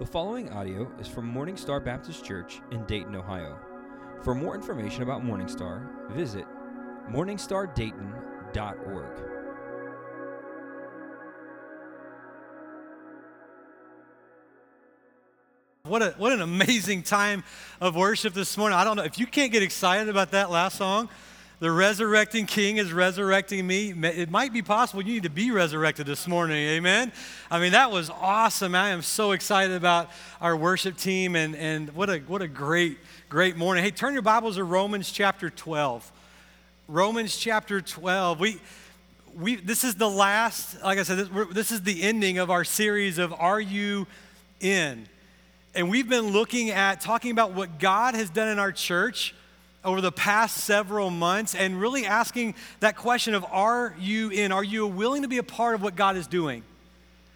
The following audio is from Morning Star Baptist Church in Dayton, Ohio. For more information about Morning Star, visit morningstardayton.org. What, a, what an amazing time of worship this morning. I don't know if you can't get excited about that last song. The resurrecting King is resurrecting me. It might be possible you need to be resurrected this morning. Amen. I mean, that was awesome. I am so excited about our worship team and, and what, a, what a great, great morning. Hey, turn your Bibles to Romans chapter 12. Romans chapter 12. We, we, this is the last, like I said, this, this is the ending of our series of Are You In? And we've been looking at talking about what God has done in our church over the past several months and really asking that question of are you in? Are you willing to be a part of what God is doing?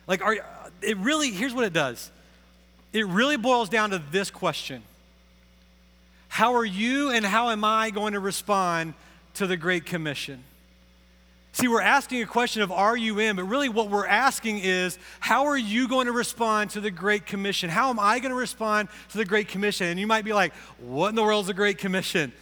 Like, are it really, here's what it does it really boils down to this question How are you and how am I going to respond to the Great Commission? See, we're asking a question of are you in, but really what we're asking is how are you going to respond to the Great Commission? How am I going to respond to the Great Commission? And you might be like, what in the world is the Great Commission?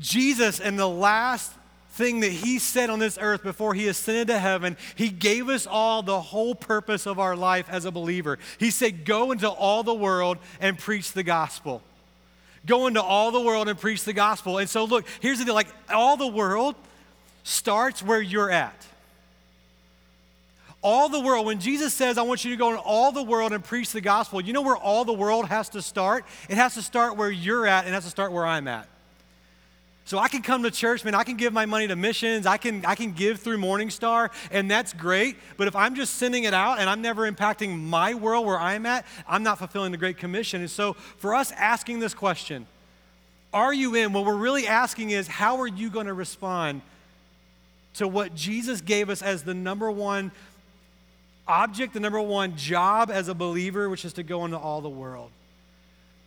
Jesus, and the last thing that he said on this earth before he ascended to heaven, he gave us all the whole purpose of our life as a believer. He said, Go into all the world and preach the gospel. Go into all the world and preach the gospel. And so, look, here's the deal like, all the world starts where you're at. All the world, when Jesus says, I want you to go in all the world and preach the gospel, you know where all the world has to start? It has to start where you're at, and it has to start where I'm at. So I can come to church, man, I can give my money to missions, I can, I can give through Morningstar, and that's great. But if I'm just sending it out and I'm never impacting my world where I'm at, I'm not fulfilling the Great Commission. And so for us asking this question, are you in? What we're really asking is, how are you going to respond to what Jesus gave us as the number one object, the number one job as a believer, which is to go into all the world.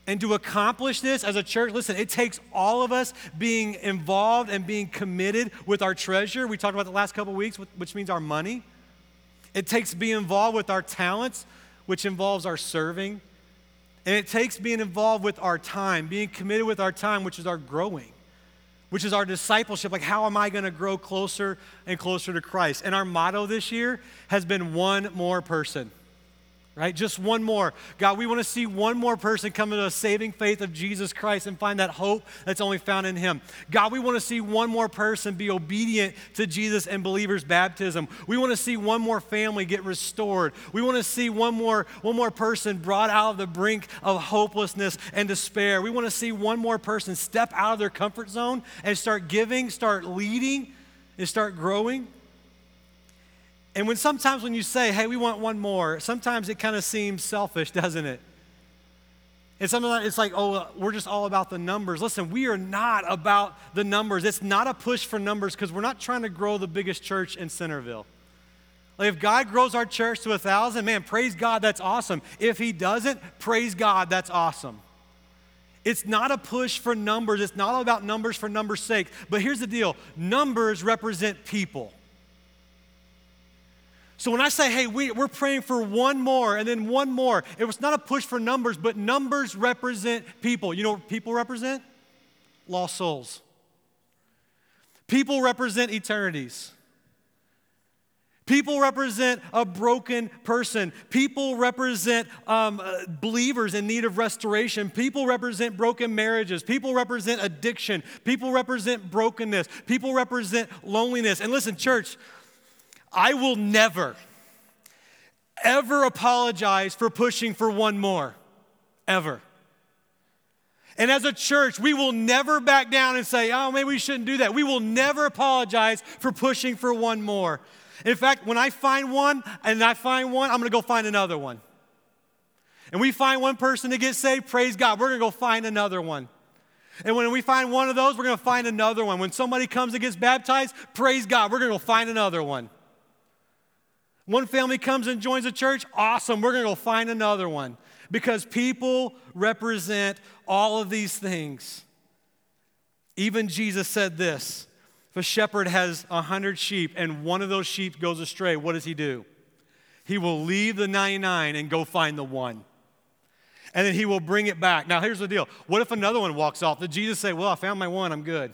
And to accomplish this as a church, listen, it takes all of us being involved and being committed with our treasure. We talked about the last couple weeks, which means our money. It takes being involved with our talents, which involves our serving. And it takes being involved with our time, being committed with our time, which is our growing which is our discipleship. Like, how am I going to grow closer and closer to Christ? And our motto this year has been one more person right? Just one more. God, we want to see one more person come into a saving faith of Jesus Christ and find that hope that's only found in Him. God, we want to see one more person be obedient to Jesus and believers' baptism. We want to see one more family get restored. We want to see one more, one more person brought out of the brink of hopelessness and despair. We want to see one more person step out of their comfort zone and start giving, start leading, and start growing. And when sometimes when you say, hey, we want one more, sometimes it kind of seems selfish, doesn't it? And sometimes it's like, oh, we're just all about the numbers. Listen, we are not about the numbers. It's not a push for numbers because we're not trying to grow the biggest church in Centerville. Like if God grows our church to a thousand, man, praise God, that's awesome. If He doesn't, praise God, that's awesome. It's not a push for numbers. It's not all about numbers for numbers' sake. But here's the deal numbers represent people. So when I say, hey, we, we're praying for one more and then one more, it was not a push for numbers, but numbers represent people. You know what people represent? Lost souls. People represent eternities. People represent a broken person. People represent um, uh, believers in need of restoration. People represent broken marriages. People represent addiction. People represent brokenness. People represent loneliness. And listen, church, I will never, ever apologize for pushing for one more, ever. And as a church, we will never back down and say, oh, maybe we shouldn't do that. We will never apologize for pushing for one more. In fact, when I find one and I find one, I'm gonna go find another one. And we find one person to get saved, praise God, we're gonna go find another one. And when we find one of those, we're gonna find another one. When somebody comes and gets baptized, praise God, we're gonna go find another one. One family comes and joins a church, awesome, we're gonna go find another one because people represent all of these things. Even Jesus said this if a shepherd has a hundred sheep and one of those sheep goes astray, what does he do? He will leave the 99 and go find the one. and then he will bring it back. Now, here's the deal what if another one walks off? Did Jesus say, Well, I found my one, I'm good?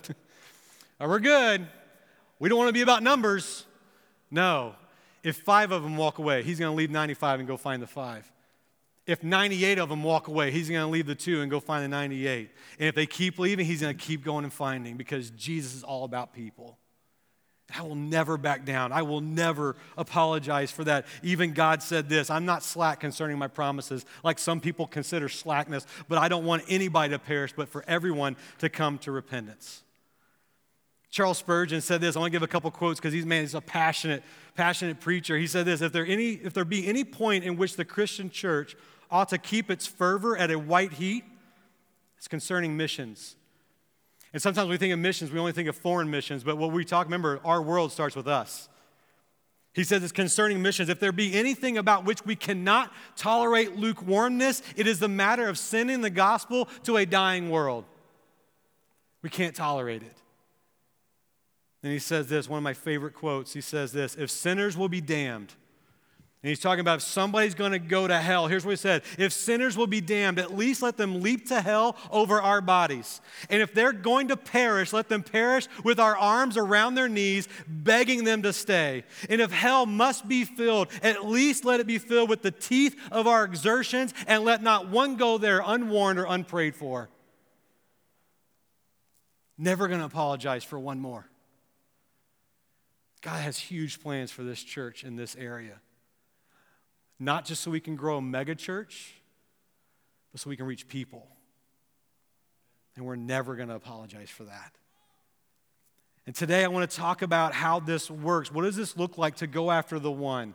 we're good. We don't want to be about numbers. No. If five of them walk away, he's going to leave 95 and go find the five. If 98 of them walk away, he's going to leave the two and go find the 98. And if they keep leaving, he's going to keep going and finding because Jesus is all about people. I will never back down. I will never apologize for that. Even God said this I'm not slack concerning my promises, like some people consider slackness, but I don't want anybody to perish, but for everyone to come to repentance. Charles Spurgeon said this. I want to give a couple quotes because he's man, he's a passionate, passionate preacher. He said this: if there any, if there be any point in which the Christian church ought to keep its fervor at a white heat, it's concerning missions. And sometimes we think of missions, we only think of foreign missions, but what we talk, remember, our world starts with us. He says it's concerning missions. If there be anything about which we cannot tolerate lukewarmness, it is the matter of sending the gospel to a dying world. We can't tolerate it. And he says this, one of my favorite quotes. He says this If sinners will be damned, and he's talking about if somebody's going to go to hell. Here's what he said If sinners will be damned, at least let them leap to hell over our bodies. And if they're going to perish, let them perish with our arms around their knees, begging them to stay. And if hell must be filled, at least let it be filled with the teeth of our exertions, and let not one go there unwarned or unprayed for. Never going to apologize for one more. God has huge plans for this church in this area not just so we can grow a mega church, but so we can reach people. And we're never going to apologize for that. And today I want to talk about how this works. What does this look like to go after the one?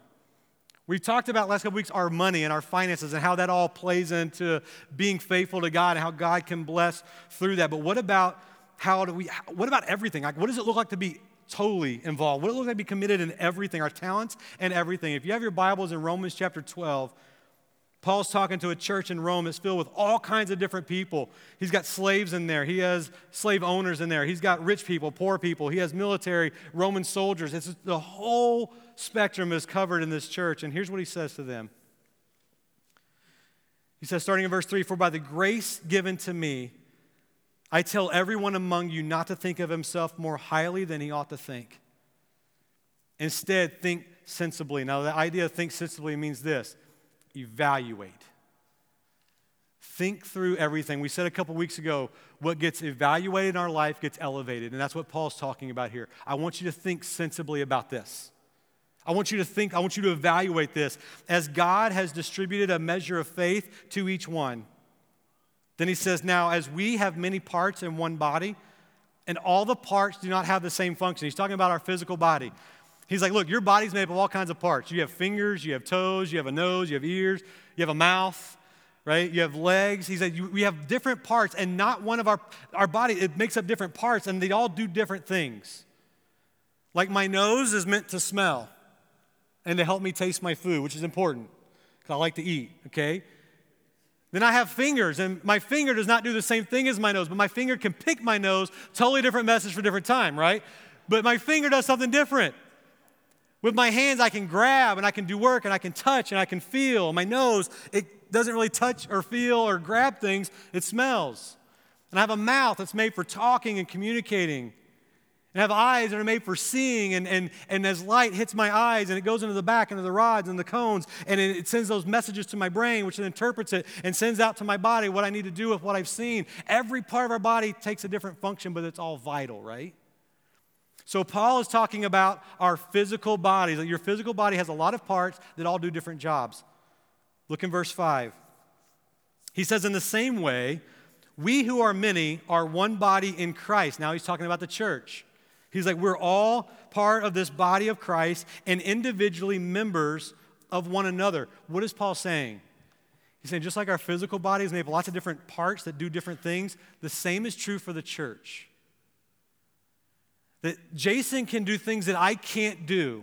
We've talked about last couple weeks our money and our finances and how that all plays into being faithful to God and how God can bless through that. But what about how do we what about everything? Like what does it look like to be totally involved. What it looks like to be committed in everything, our talents and everything. If you have your Bibles in Romans chapter 12, Paul's talking to a church in Rome that's filled with all kinds of different people. He's got slaves in there. He has slave owners in there. He's got rich people, poor people. He has military, Roman soldiers. It's the whole spectrum is covered in this church. And here's what he says to them. He says, starting in verse 3 For by the grace given to me, I tell everyone among you not to think of himself more highly than he ought to think. Instead, think sensibly. Now, the idea of think sensibly means this evaluate. Think through everything. We said a couple weeks ago what gets evaluated in our life gets elevated, and that's what Paul's talking about here. I want you to think sensibly about this. I want you to think, I want you to evaluate this. As God has distributed a measure of faith to each one, then he says, Now, as we have many parts in one body, and all the parts do not have the same function. He's talking about our physical body. He's like, Look, your body's made up of all kinds of parts. You have fingers, you have toes, you have a nose, you have ears, you have a mouth, right? You have legs. He said, We have different parts, and not one of our, our body, it makes up different parts, and they all do different things. Like my nose is meant to smell and to help me taste my food, which is important because I like to eat, okay? Then I have fingers, and my finger does not do the same thing as my nose, but my finger can pick my nose, totally different message for different time, right? But my finger does something different. With my hands, I can grab and I can do work and I can touch and I can feel. My nose, it doesn't really touch or feel or grab things, it smells. And I have a mouth that's made for talking and communicating and have eyes that are made for seeing. And, and, and as light hits my eyes and it goes into the back, into the rods and the cones, and it, it sends those messages to my brain, which interprets it and sends out to my body what I need to do with what I've seen. Every part of our body takes a different function, but it's all vital, right? So, Paul is talking about our physical bodies. Your physical body has a lot of parts that all do different jobs. Look in verse 5. He says, In the same way, we who are many are one body in Christ. Now he's talking about the church. He's like, we're all part of this body of Christ and individually members of one another. What is Paul saying? He's saying, just like our physical bodies may have lots of different parts that do different things, the same is true for the church. That Jason can do things that I can't do.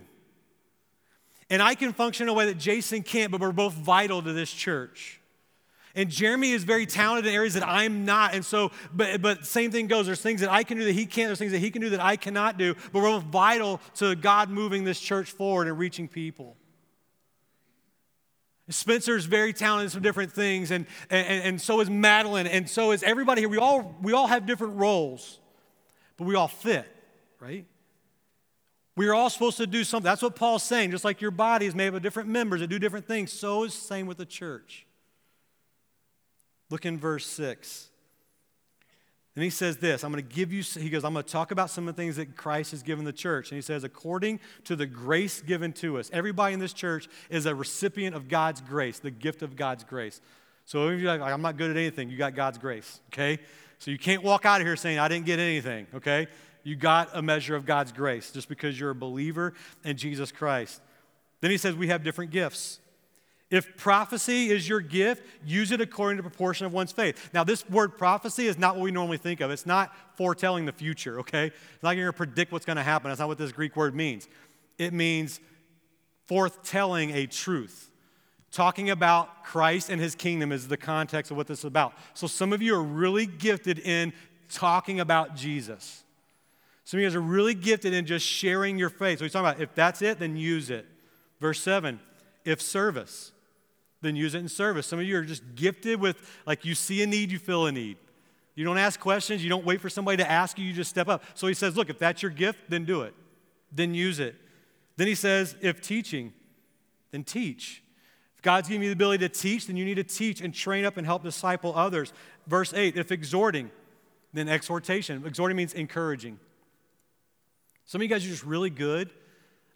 And I can function in a way that Jason can't, but we're both vital to this church. And Jeremy is very talented in areas that I'm not. And so, but, but same thing goes. There's things that I can do that he can't. There's things that he can do that I cannot do. But we're vital to God moving this church forward and reaching people. Spencer's very talented in some different things, and, and, and so is Madeline, and so is everybody here. We all, we all have different roles, but we all fit, right? We are all supposed to do something. That's what Paul's saying. Just like your body is made up of different members that do different things, so is the same with the church. Look in verse 6. And he says this I'm going to give you, he goes, I'm going to talk about some of the things that Christ has given the church. And he says, according to the grace given to us, everybody in this church is a recipient of God's grace, the gift of God's grace. So if you're like, I'm not good at anything, you got God's grace, okay? So you can't walk out of here saying, I didn't get anything, okay? You got a measure of God's grace just because you're a believer in Jesus Christ. Then he says, we have different gifts. If prophecy is your gift, use it according to proportion of one's faith. Now, this word prophecy is not what we normally think of. It's not foretelling the future, okay? It's not going to predict what's going to happen. That's not what this Greek word means. It means forthtelling a truth. Talking about Christ and his kingdom is the context of what this is about. So, some of you are really gifted in talking about Jesus. Some of you guys are really gifted in just sharing your faith. So, he's talking about if that's it, then use it. Verse 7 if service then use it in service. Some of you are just gifted with, like, you see a need, you fill a need. You don't ask questions, you don't wait for somebody to ask you, you just step up. So he says, look, if that's your gift, then do it, then use it. Then he says, if teaching, then teach. If God's giving you the ability to teach, then you need to teach and train up and help disciple others. Verse 8, if exhorting, then exhortation. Exhorting means encouraging. Some of you guys are just really good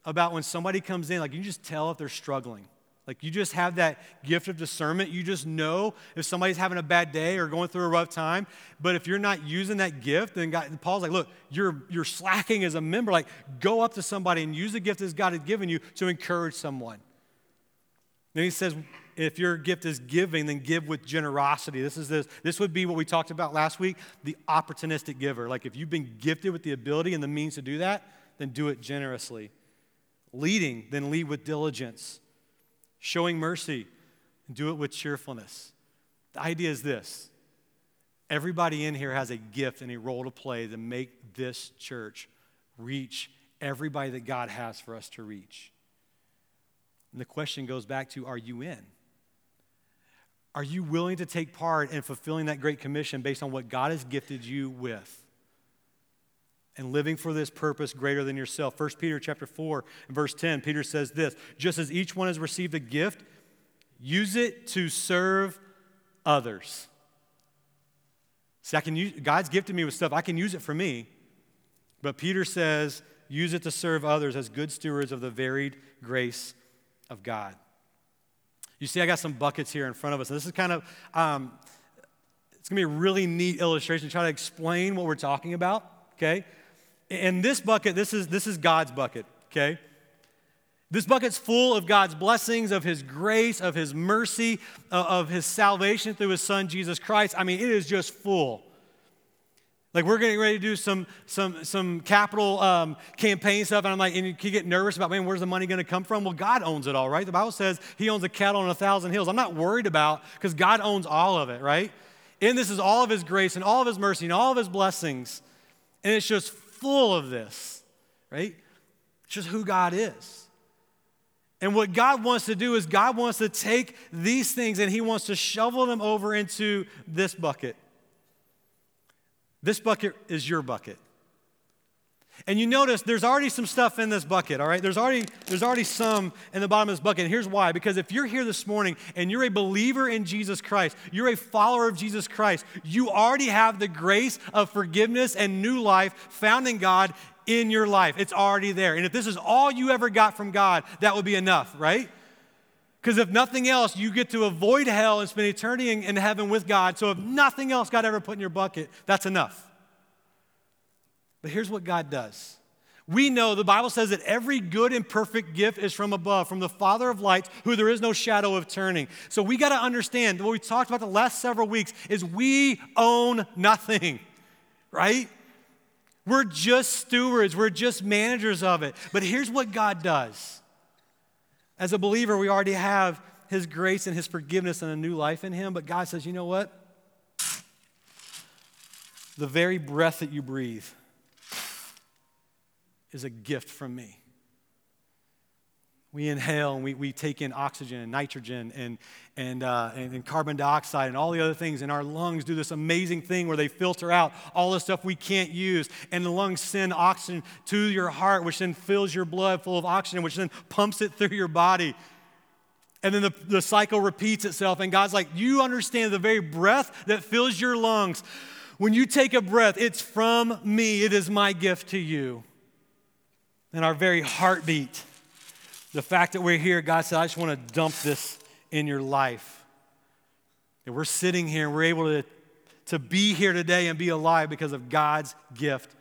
about when somebody comes in, like you just tell if they're struggling. Like you just have that gift of discernment. You just know if somebody's having a bad day or going through a rough time. But if you're not using that gift, then God, Paul's like, look, you're, you're slacking as a member. Like go up to somebody and use the gift that God has given you to encourage someone. Then he says, if your gift is giving, then give with generosity. This is this. This would be what we talked about last week, the opportunistic giver. Like if you've been gifted with the ability and the means to do that, then do it generously. Leading, then lead with diligence showing mercy, and do it with cheerfulness. The idea is this everybody in here has a gift and a role to play to make this church reach everybody that God has for us to reach. And the question goes back to are you in? Are you willing to take part in fulfilling that great commission based on what God has gifted you with? And living for this purpose greater than yourself. 1 Peter chapter 4 and verse 10, Peter says this, just as each one has received a gift, use it to serve others. See, I can use, God's gifted me with stuff. I can use it for me. But Peter says, use it to serve others as good stewards of the varied grace of God. You see, I got some buckets here in front of us. And this is kind of, um, it's going to be a really neat illustration to try to explain what we're talking about, okay? And this bucket, this is, this is God's bucket, okay? This bucket's full of God's blessings, of His grace, of His mercy, uh, of His salvation through His Son, Jesus Christ. I mean, it is just full. Like we're getting ready to do some some some capital um, campaign stuff, and I'm like, and you get nervous about, man, where's the money going to come from? Well, God owns it all, right? The Bible says He owns a cattle on a thousand hills. I'm not worried about because God owns all of it, right? And this is all of His grace and all of His mercy and all of His blessings, and it's just full of this, right? It's just who God is. And what God wants to do is God wants to take these things and He wants to shovel them over into this bucket. This bucket is your bucket. And you notice there's already some stuff in this bucket, all right? There's already, there's already some in the bottom of this bucket. And here's why because if you're here this morning and you're a believer in Jesus Christ, you're a follower of Jesus Christ, you already have the grace of forgiveness and new life found in God in your life. It's already there. And if this is all you ever got from God, that would be enough, right? Because if nothing else, you get to avoid hell and spend eternity in, in heaven with God. So if nothing else God ever put in your bucket, that's enough. But here's what God does. We know the Bible says that every good and perfect gift is from above, from the Father of lights, who there is no shadow of turning. So we got to understand what we talked about the last several weeks is we own nothing, right? We're just stewards, we're just managers of it. But here's what God does. As a believer, we already have His grace and His forgiveness and a new life in Him. But God says, you know what? The very breath that you breathe, is a gift from me. We inhale and we, we take in oxygen and nitrogen and, and, uh, and, and, carbon dioxide and all the other things. And our lungs do this amazing thing where they filter out all the stuff we can't use. And the lungs send oxygen to your heart, which then fills your blood full of oxygen, which then pumps it through your body. And then the, the cycle repeats itself. And God's like, You understand the very breath that fills your lungs. When you take a breath, it's from me, it is my gift to you. And our very heartbeat the fact that we're here, God said, I just want to dump this in your life. And we're sitting here and we're able to, to be here today and be alive because of God's gift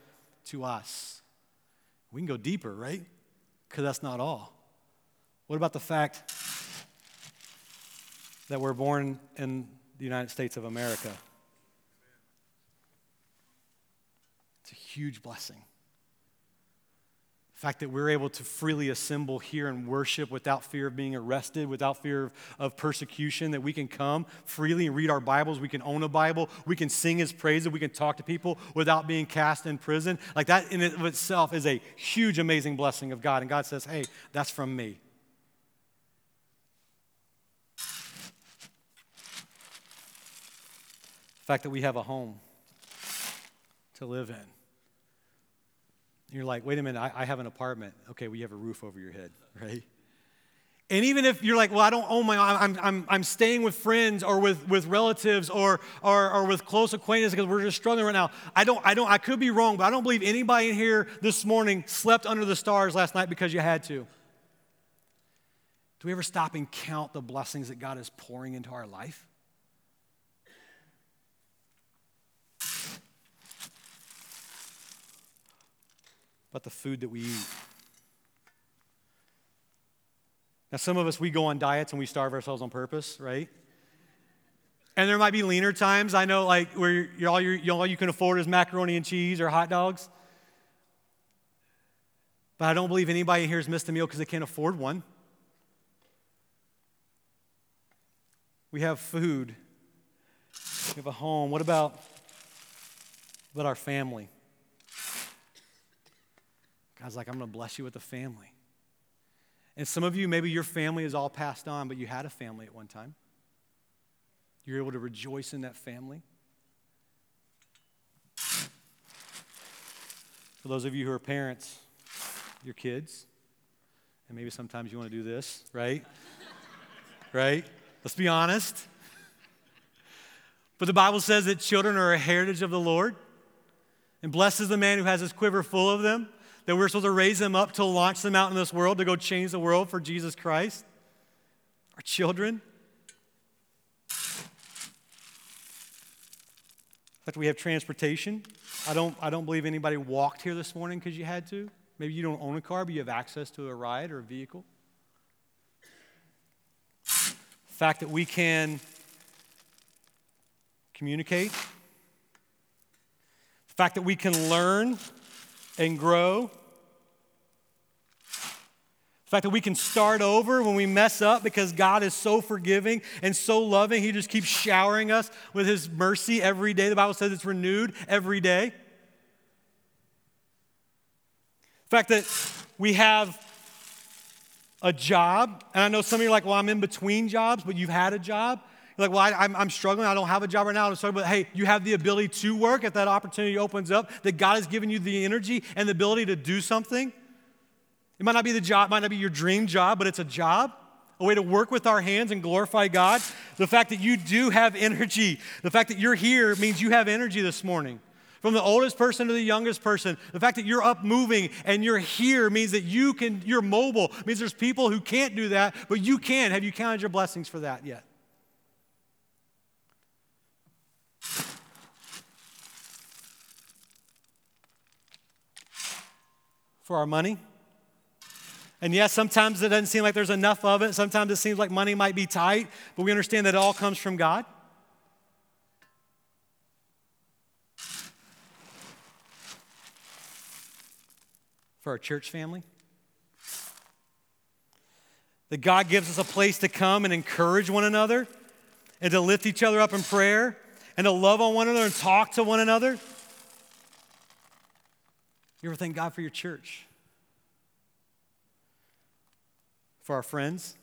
to us. We can go deeper, right? Because that's not all. What about the fact that we're born in the United States of America? It's a huge blessing. The fact that we're able to freely assemble here and worship without fear of being arrested, without fear of, of, persecution, that we can come freely and read our Bibles, we can own a Bible, we can sing His praises, we can talk to people without being cast in prison. Like that in of itself is a huge, amazing blessing of God. And God says, hey, that's from me. The fact that we have a home to live in you're like, wait a minute, I, I have an apartment. Okay, we have a roof over your head, right? And even if you're like, well, I don't own my I'm, I'm, I'm staying with friends or with, with relatives or, or, or with close acquaintances because we're just struggling right now. I don't, I don't, I could be wrong, but I don't believe anybody in here this morning slept under the stars last night because you had to. Do we ever stop and count the blessings that God is pouring into our life? But the food that we eat. Now, some of us, we go on diets and we starve ourselves on purpose, right? And there might be leaner times. I know, like, where you're, all, you're, all you can afford is macaroni and cheese or hot dogs. But I don't believe anybody here has missed a meal because they can't afford one. We have food. We have a home. What about, what about our family? God's like, I'm going to bless you with a family. And some of you, maybe your family is all passed on, but you had a family at one time. You're able to rejoice in that family. For those of you who are parents, your kids, and maybe sometimes you want to do this, right? right? Let's be honest. But the Bible says that children are a heritage of the Lord, and blessed is the man who has his quiver full of them that we're supposed to raise them up to launch them out in this world to go change the world for Jesus Christ? Our children? That we have transportation. I don't, I don't believe anybody walked here this morning because you had to. Maybe you don't own a car, but you have access to a ride or a vehicle. The fact that we can communicate. The fact that we can learn and grow. The fact that we can start over when we mess up because God is so forgiving and so loving. He just keeps showering us with His mercy every day. The Bible says it's renewed every day. The fact that we have a job, and I know some of you are like, well, I'm in between jobs, but you've had a job. You're like, well, I, am struggling. I don't have a job right now. I'm struggling. But hey, you have the ability to work if that opportunity opens up, that God has given you the energy and the ability to do something. It might not be the job, might not be your dream job, but it's a job, a way to work with our hands and glorify God. The fact that you do have energy, the fact that you're here means you have energy this morning. From the oldest person to the youngest person, the fact that you're up moving and you're here means that you can, you're mobile. Means there's people who can't do that, but you can. Have you counted your blessings for that yet? For our money, and yes, sometimes it doesn't seem like there's enough of it. Sometimes it seems like money might be tight, but we understand that it all comes from God. For our church family, that God gives us a place to come and encourage one another and to lift each other up in prayer and to love on one another and talk to one another. You ever thank God for your church? For our friends.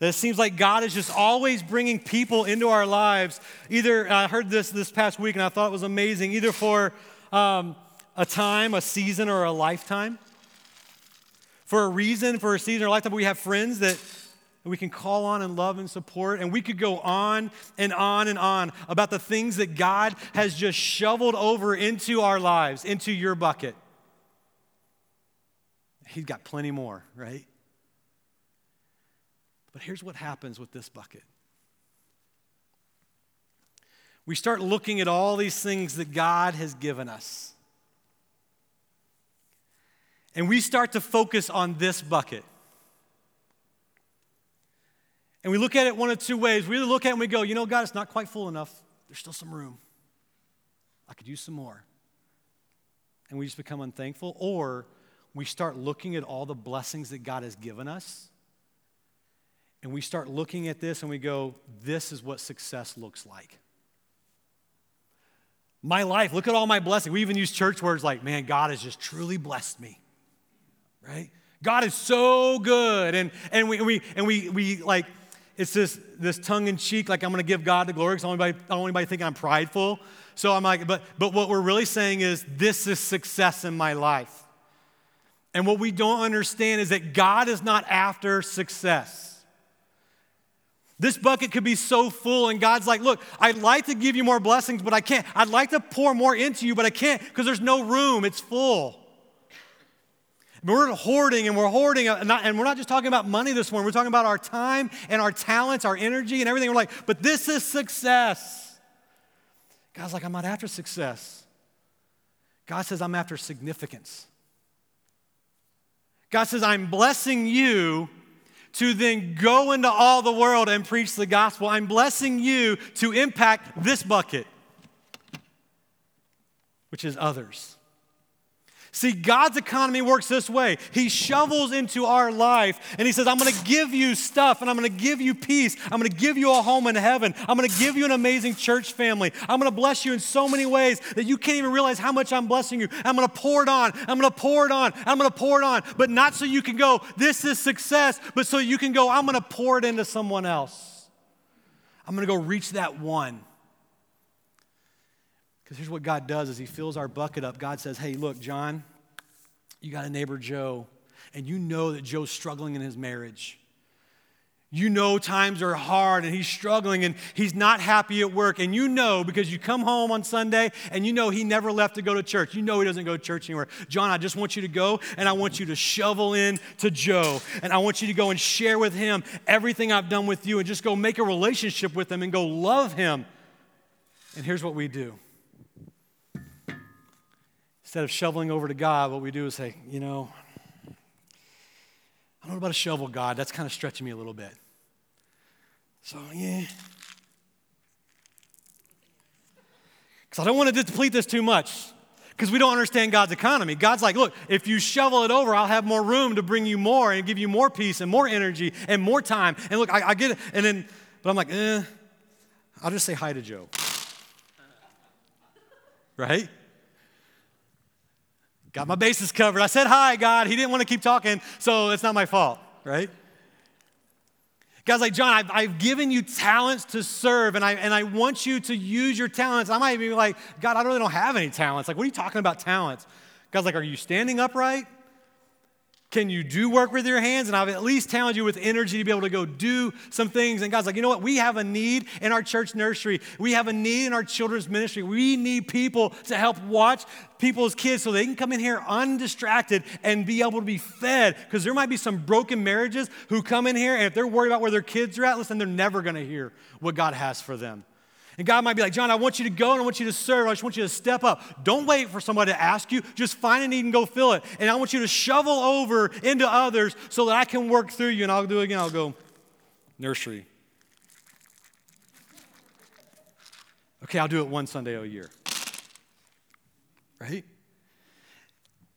That it seems like God is just always bringing people into our lives. Either, I heard this this past week and I thought it was amazing, either for um, a time, a season, or a lifetime. For a reason, for a season or a lifetime, we have friends that we can call on and love and support. And we could go on and on and on about the things that God has just shoveled over into our lives, into your bucket. He's got plenty more, right? But here's what happens with this bucket we start looking at all these things that God has given us. And we start to focus on this bucket. And we look at it one of two ways. We either look at it and we go, you know, God, it's not quite full enough. There's still some room. I could use some more. And we just become unthankful. Or we start looking at all the blessings that God has given us. And we start looking at this and we go, this is what success looks like. My life, look at all my blessings. We even use church words like, man, God has just truly blessed me. Right? God is so good. And, and we, we and we, we like it's this, this tongue in cheek, like I'm to give God the glory because I I don't want anybody thinking I'm prideful. So I'm like, but, but what we're really saying is, this is success in my life. And what we don't understand is that God is not after success. This bucket could be so full, and God's like, Look, I'd like to give you more blessings, but I can't. I'd like to pour more into you, but I can't because there's no room. It's full. We're hoarding and we're hoarding, uh, and we're not just talking about money this morning. We're talking about our time and our talents, our energy, and everything. We're like, but this is success. God's like, I'm not after success. God says, I'm after significance. God says, I'm blessing you to then go into all the world and preach the gospel. I'm blessing you to impact this bucket, which is others. See, God's economy works this way. He shovels into our life and He says, I'm going to give you stuff and I'm going to give you peace. I'm going to give you a home in heaven. I'm going to give you an amazing church family. I'm going to bless you in so many ways that you can't even realize how much I'm blessing you. I'm going to pour it on. I'm going to pour it on. I'm going to pour it on. But not so you can go, this is success, but so you can go, I'm going to pour it into someone else. I'm going to go reach that one. Because here's what God does is he fills our bucket up. God says, hey, look, John, you got a neighbor, Joe, and you know that Joe's struggling in his marriage. You know times are hard and he's struggling and he's not happy at work. And you know because you come home on Sunday and you know he never left to go to church. You know he doesn't go to church anywhere. John, I just want you to go and I want you to shovel in to Joe. And I want you to go and share with him everything I've done with you and just go make a relationship with him and go love him. And here's what we do Instead of shoveling over to God, what we do is say, you know, I don't know about a shovel, God. That's kind of stretching me a little bit. So, yeah. Because I don't want to deplete this too much because we don't understand God's economy. God's like, look, if you shovel it over, I'll have more room to bring you more and give you more peace and more energy and more time. And look, I, I get it. And then, but I'm like, eh, I'll just say hi to Joe. Right? Got my bases covered. I said hi, God. He didn't want to keep talking, so it's not my fault, right? God's like, John, I've, I've, given you talents to serve, and I, and I want you to use your talents. I might be like, God, I really don't have any talents. Like, what are you talking about talents? God's like, Are you standing upright? Can you do work with your hands? And I've at least talented you with energy to be able to go do some things. And God's like, you know what? We have a need in our church nursery. We have a need in our children's ministry. We need people to help watch people's kids so they can come in here undistracted and be able to be fed. Because there might be some broken marriages who come in here, and if they're worried about where their kids are at, listen, they're never going to hear what God has for them. And God might be like, John, I want you to go and I want you to serve. I just want you to step up. Don't wait for somebody to ask you. Just find a need and go fill it. And I want you to shovel over into others so that I can work through you. And I'll do it again. I'll go, nursery. Okay, I'll do it one Sunday a year. Right?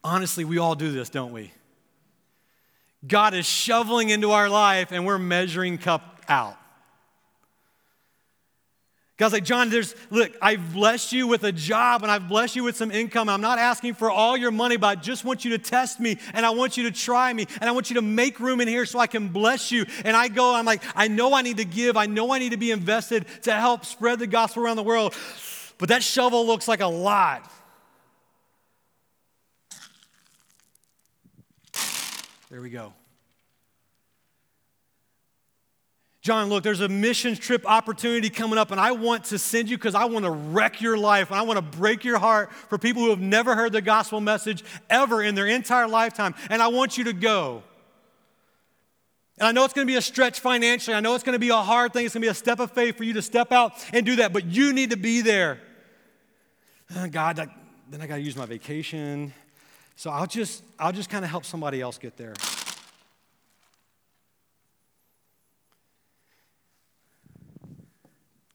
Honestly, we all do this, don't we? God is shoveling into our life and we're measuring cup out. God's like, John, there's, look, I've blessed you with a job and I've blessed you with some income. I'm not asking for all your money, but I just want you to test me and I want you to try me and I want you to make room in here so I can bless you. And I go, I'm like, I know I need to give. I know I need to be invested to help spread the gospel around the world. But that shovel looks like a lot. There we go. John, look, there's a mission trip opportunity coming up, and I want to send you because I want to wreck your life and I want to break your heart for people who have never heard the gospel message ever in their entire lifetime. And I want you to go. And I know it's going to be a stretch financially. I know it's going to be a hard thing. It's going to be a step of faith for you to step out and do that, but you need to be there. Oh, God, then I got to use my vacation. So I'll just, I'll just kind of help somebody else get there.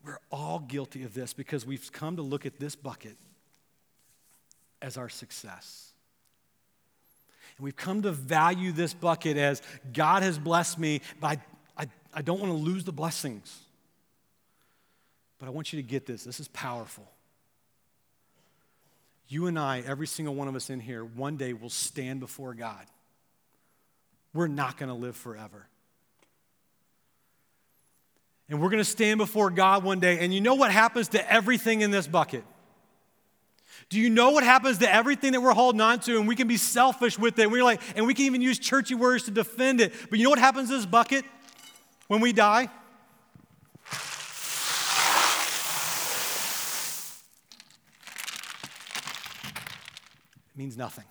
We're all guilty of this because we've come to look at this bucket as our success. And we've come to value this bucket as God has blessed me, but I, I, I don't want to lose the blessings. But I want you to get this. This is powerful. You and I, every single one of us in here, one day will stand before God. We're not going to live forever. And we're going to stand before God one day. And you know what happens to everything in this bucket? Do you know what happens to everything that we're holding on to? And we can be selfish with it. We're like, and we can even use churchy words to defend it. But you know what happens to this bucket when we die? It means nothing.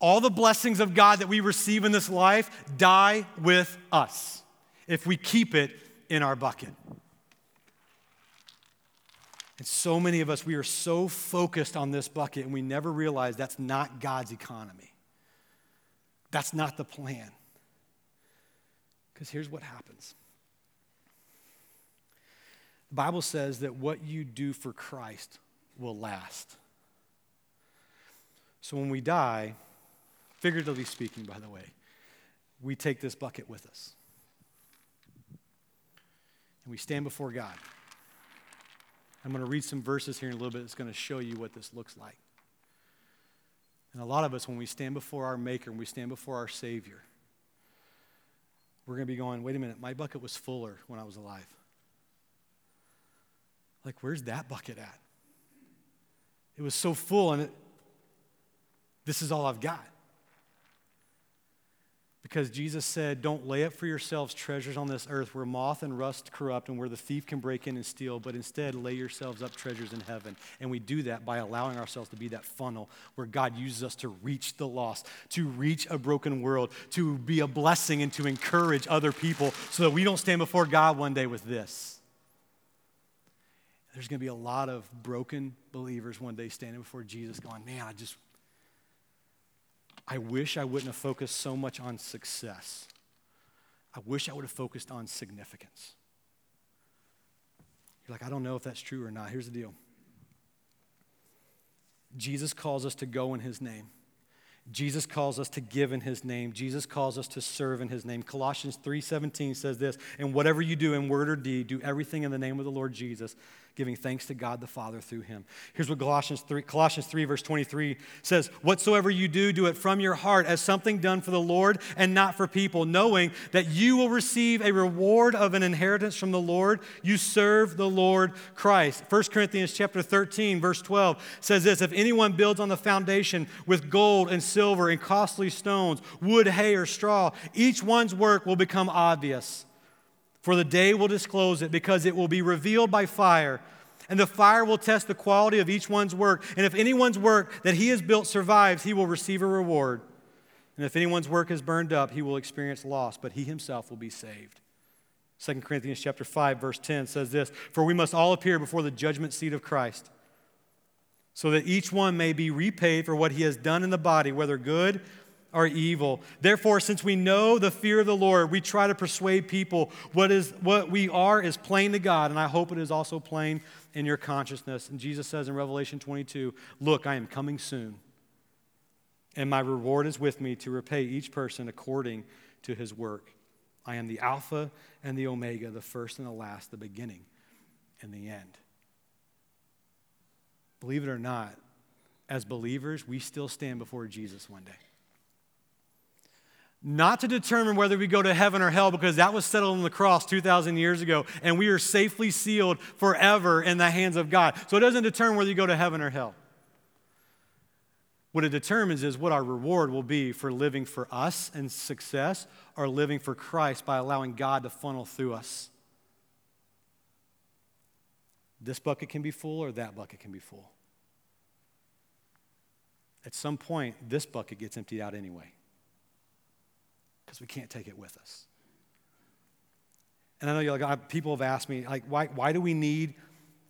All the blessings of God that we receive in this life die with us if we keep it in our bucket. And so many of us, we are so focused on this bucket and we never realize that's not God's economy. That's not the plan. Because here's what happens the Bible says that what you do for Christ will last. So when we die, figuratively speaking, by the way, we take this bucket with us and we stand before God. I'm going to read some verses here in a little bit that's going to show you what this looks like. And a lot of us, when we stand before our Maker and we stand before our Savior, we're going to be going, wait a minute, my bucket was fuller when I was alive. Like, where's that bucket at? It was so full, and it, this is all I've got. Because Jesus said, Don't lay up for yourselves treasures on this earth where moth and rust corrupt and where the thief can break in and steal, but instead lay yourselves up treasures in heaven. And we do that by allowing ourselves to be that funnel where God uses us to reach the lost, to reach a broken world, to be a blessing and to encourage other people so that we don't stand before God one day with this. There's going to be a lot of broken believers one day standing before Jesus going, Man, I just I wish I wouldn't have focused so much on success. I wish I would have focused on significance. You're like, I don't know if that's true or not. Here's the deal Jesus calls us to go in his name. Jesus calls us to give in his name. Jesus calls us to serve in his name. Colossians 3:17 says this, "And whatever you do in word or deed, do everything in the name of the Lord Jesus, giving thanks to God the Father through him. Here's what Colossians 3, Colossians 3, verse 23 says Whatsoever you do, do it from your heart as something done for the Lord and not for people, knowing that you will receive a reward of an inheritance from the Lord. You serve the Lord Christ. 1 Corinthians chapter 13, verse 12 says this If anyone builds on the foundation with gold and silver and costly stones, wood, hay, or straw, each one's work will become obvious for the day will disclose it, because it will be revealed by fire. And the fire will test the quality of each one's work. And if anyone's work that he has built survives, he will receive a reward. And if anyone's work is burned up, he will experience loss, but he himself will be saved. 2 Corinthians chapter 5 verse 10 says this, "For we must all appear before the judgment seat of Christ, so that each one may be repaid for what he has done in the body, whether good are evil. Therefore, since we know the fear of the Lord, we try to persuade people what is what we are is plain to God, and I hope it is also plain in your consciousness. And Jesus says in Revelation 22, "Look, I am coming soon, and my reward is with me to repay each person according to his work." I am the Alpha and the Omega, the first and the last, the beginning and the end. Believe it or not, as believers, we still stand before Jesus one day. Not to determine whether we go to heaven or hell, because that was settled on the cross 2,000 years ago, and we are safely sealed forever in the hands of God. So it doesn't determine whether you go to heaven or hell. What it determines is what our reward will be for living for us and success or living for Christ by allowing God to funnel through us. This bucket can be full or that bucket can be full. At some point, this bucket gets emptied out anyway because we can't take it with us. And I know you're like, people have asked me, like, why, why do we need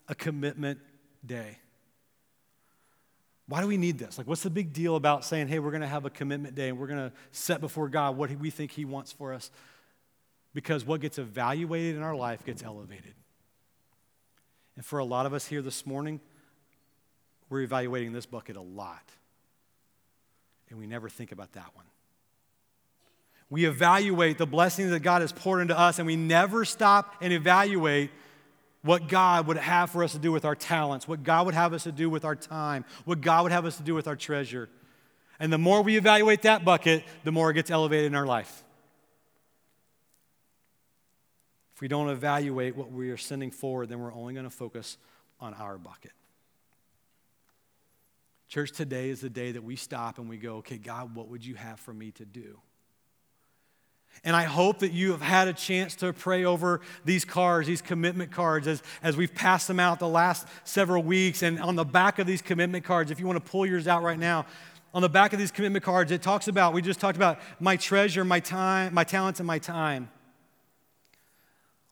a commitment day? Why do we need this? Like, what's the big deal about saying, hey, we're going to have a commitment day and we're going to set before God what we think He wants for us? Because what gets evaluated in our life gets elevated. And for a lot of us here this morning, we're evaluating this bucket a lot. And we never think about that one. We evaluate the blessings that God has poured into us, and we never stop and evaluate what God would have for us to do with our talents, what God would have us to do with our time, what God would have us to do with our treasure. And the more we evaluate that bucket, the more it gets elevated in our life. If we don't evaluate what we are sending forward, then we're only going to focus on our bucket. Church, today is the day that we stop and we go, okay, God, what would you have for me to do? And I hope that you have had a chance to pray over these cards, these commitment cards, as, as we've passed them out the last several weeks. And on the back of these commitment cards, if you want to pull yours out right now, on the back of these commitment cards, it talks about, we just talked about my treasure, my time, my talents, and my time.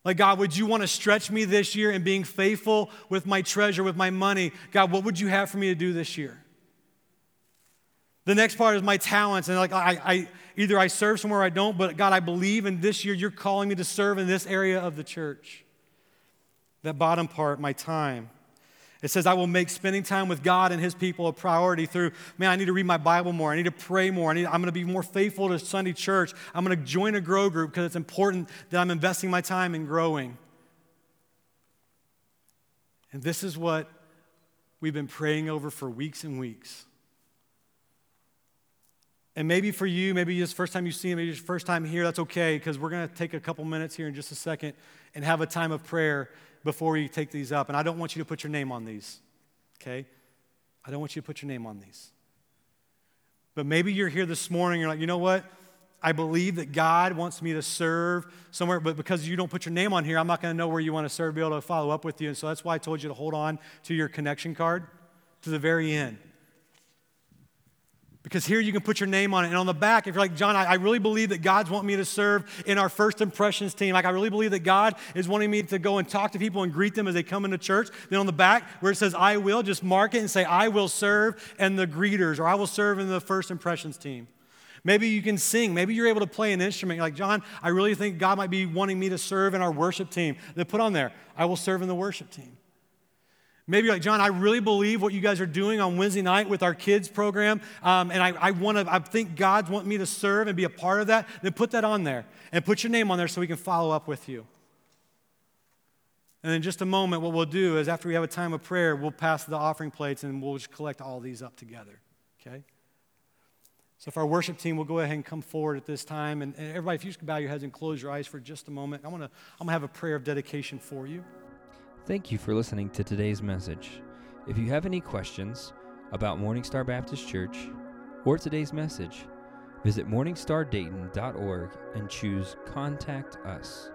Like, God, would you want to stretch me this year in being faithful with my treasure, with my money? God, what would you have for me to do this year? The next part is my talents. And like I, I either I serve somewhere I don't, but God, I believe in this year you're calling me to serve in this area of the church. That bottom part, my time. It says, I will make spending time with God and His people a priority through, man, I need to read my Bible more. I need to pray more. I need, I'm going to be more faithful to Sunday church. I'm going to join a grow group because it's important that I'm investing my time in growing. And this is what we've been praying over for weeks and weeks. And maybe for you, maybe it's the first time you see him, maybe it's the first time here, that's okay, because we're going to take a couple minutes here in just a second and have a time of prayer before we take these up. And I don't want you to put your name on these, okay? I don't want you to put your name on these. But maybe you're here this morning, you're like, you know what? I believe that God wants me to serve somewhere, but because you don't put your name on here, I'm not going to know where you want to serve, be able to follow up with you. And so that's why I told you to hold on to your connection card to the very end. Because here you can put your name on it. And on the back, if you're like, John, I, I, really believe that God's wanting me to serve in our first impressions team. Like, I really believe that God is wanting me to go and talk to people and greet them as they come into church. Then on the back, where it says, I will, just mark it and say, I will serve and the greeters, or I will serve in the first impressions team. Maybe you can sing. Maybe you're able to play an instrument. You're like, John, I really think God might be wanting me to serve in our worship team. Then put on there, I will serve in the worship team. Maybe like, John, I really believe what you guys are doing on Wednesday night with our kids program, um, and I, I want to, I think God's wanting me to serve and be a part of that. Then put that on there and put your name on there so we can follow up with you. And in just a moment, what we'll do is after we have a time of prayer, we'll pass the offering plates and we'll just collect all these up together. Okay? So, if our worship team will go ahead and come forward at this time, and, and everybody, if you just bow your heads and close your eyes for just a moment, I want to, I'm going to have a prayer of dedication for you. Thank you for listening to today's message. If you have any questions about Morningstar Baptist Church or today's message, visit morningstardayton.org and choose Contact Us.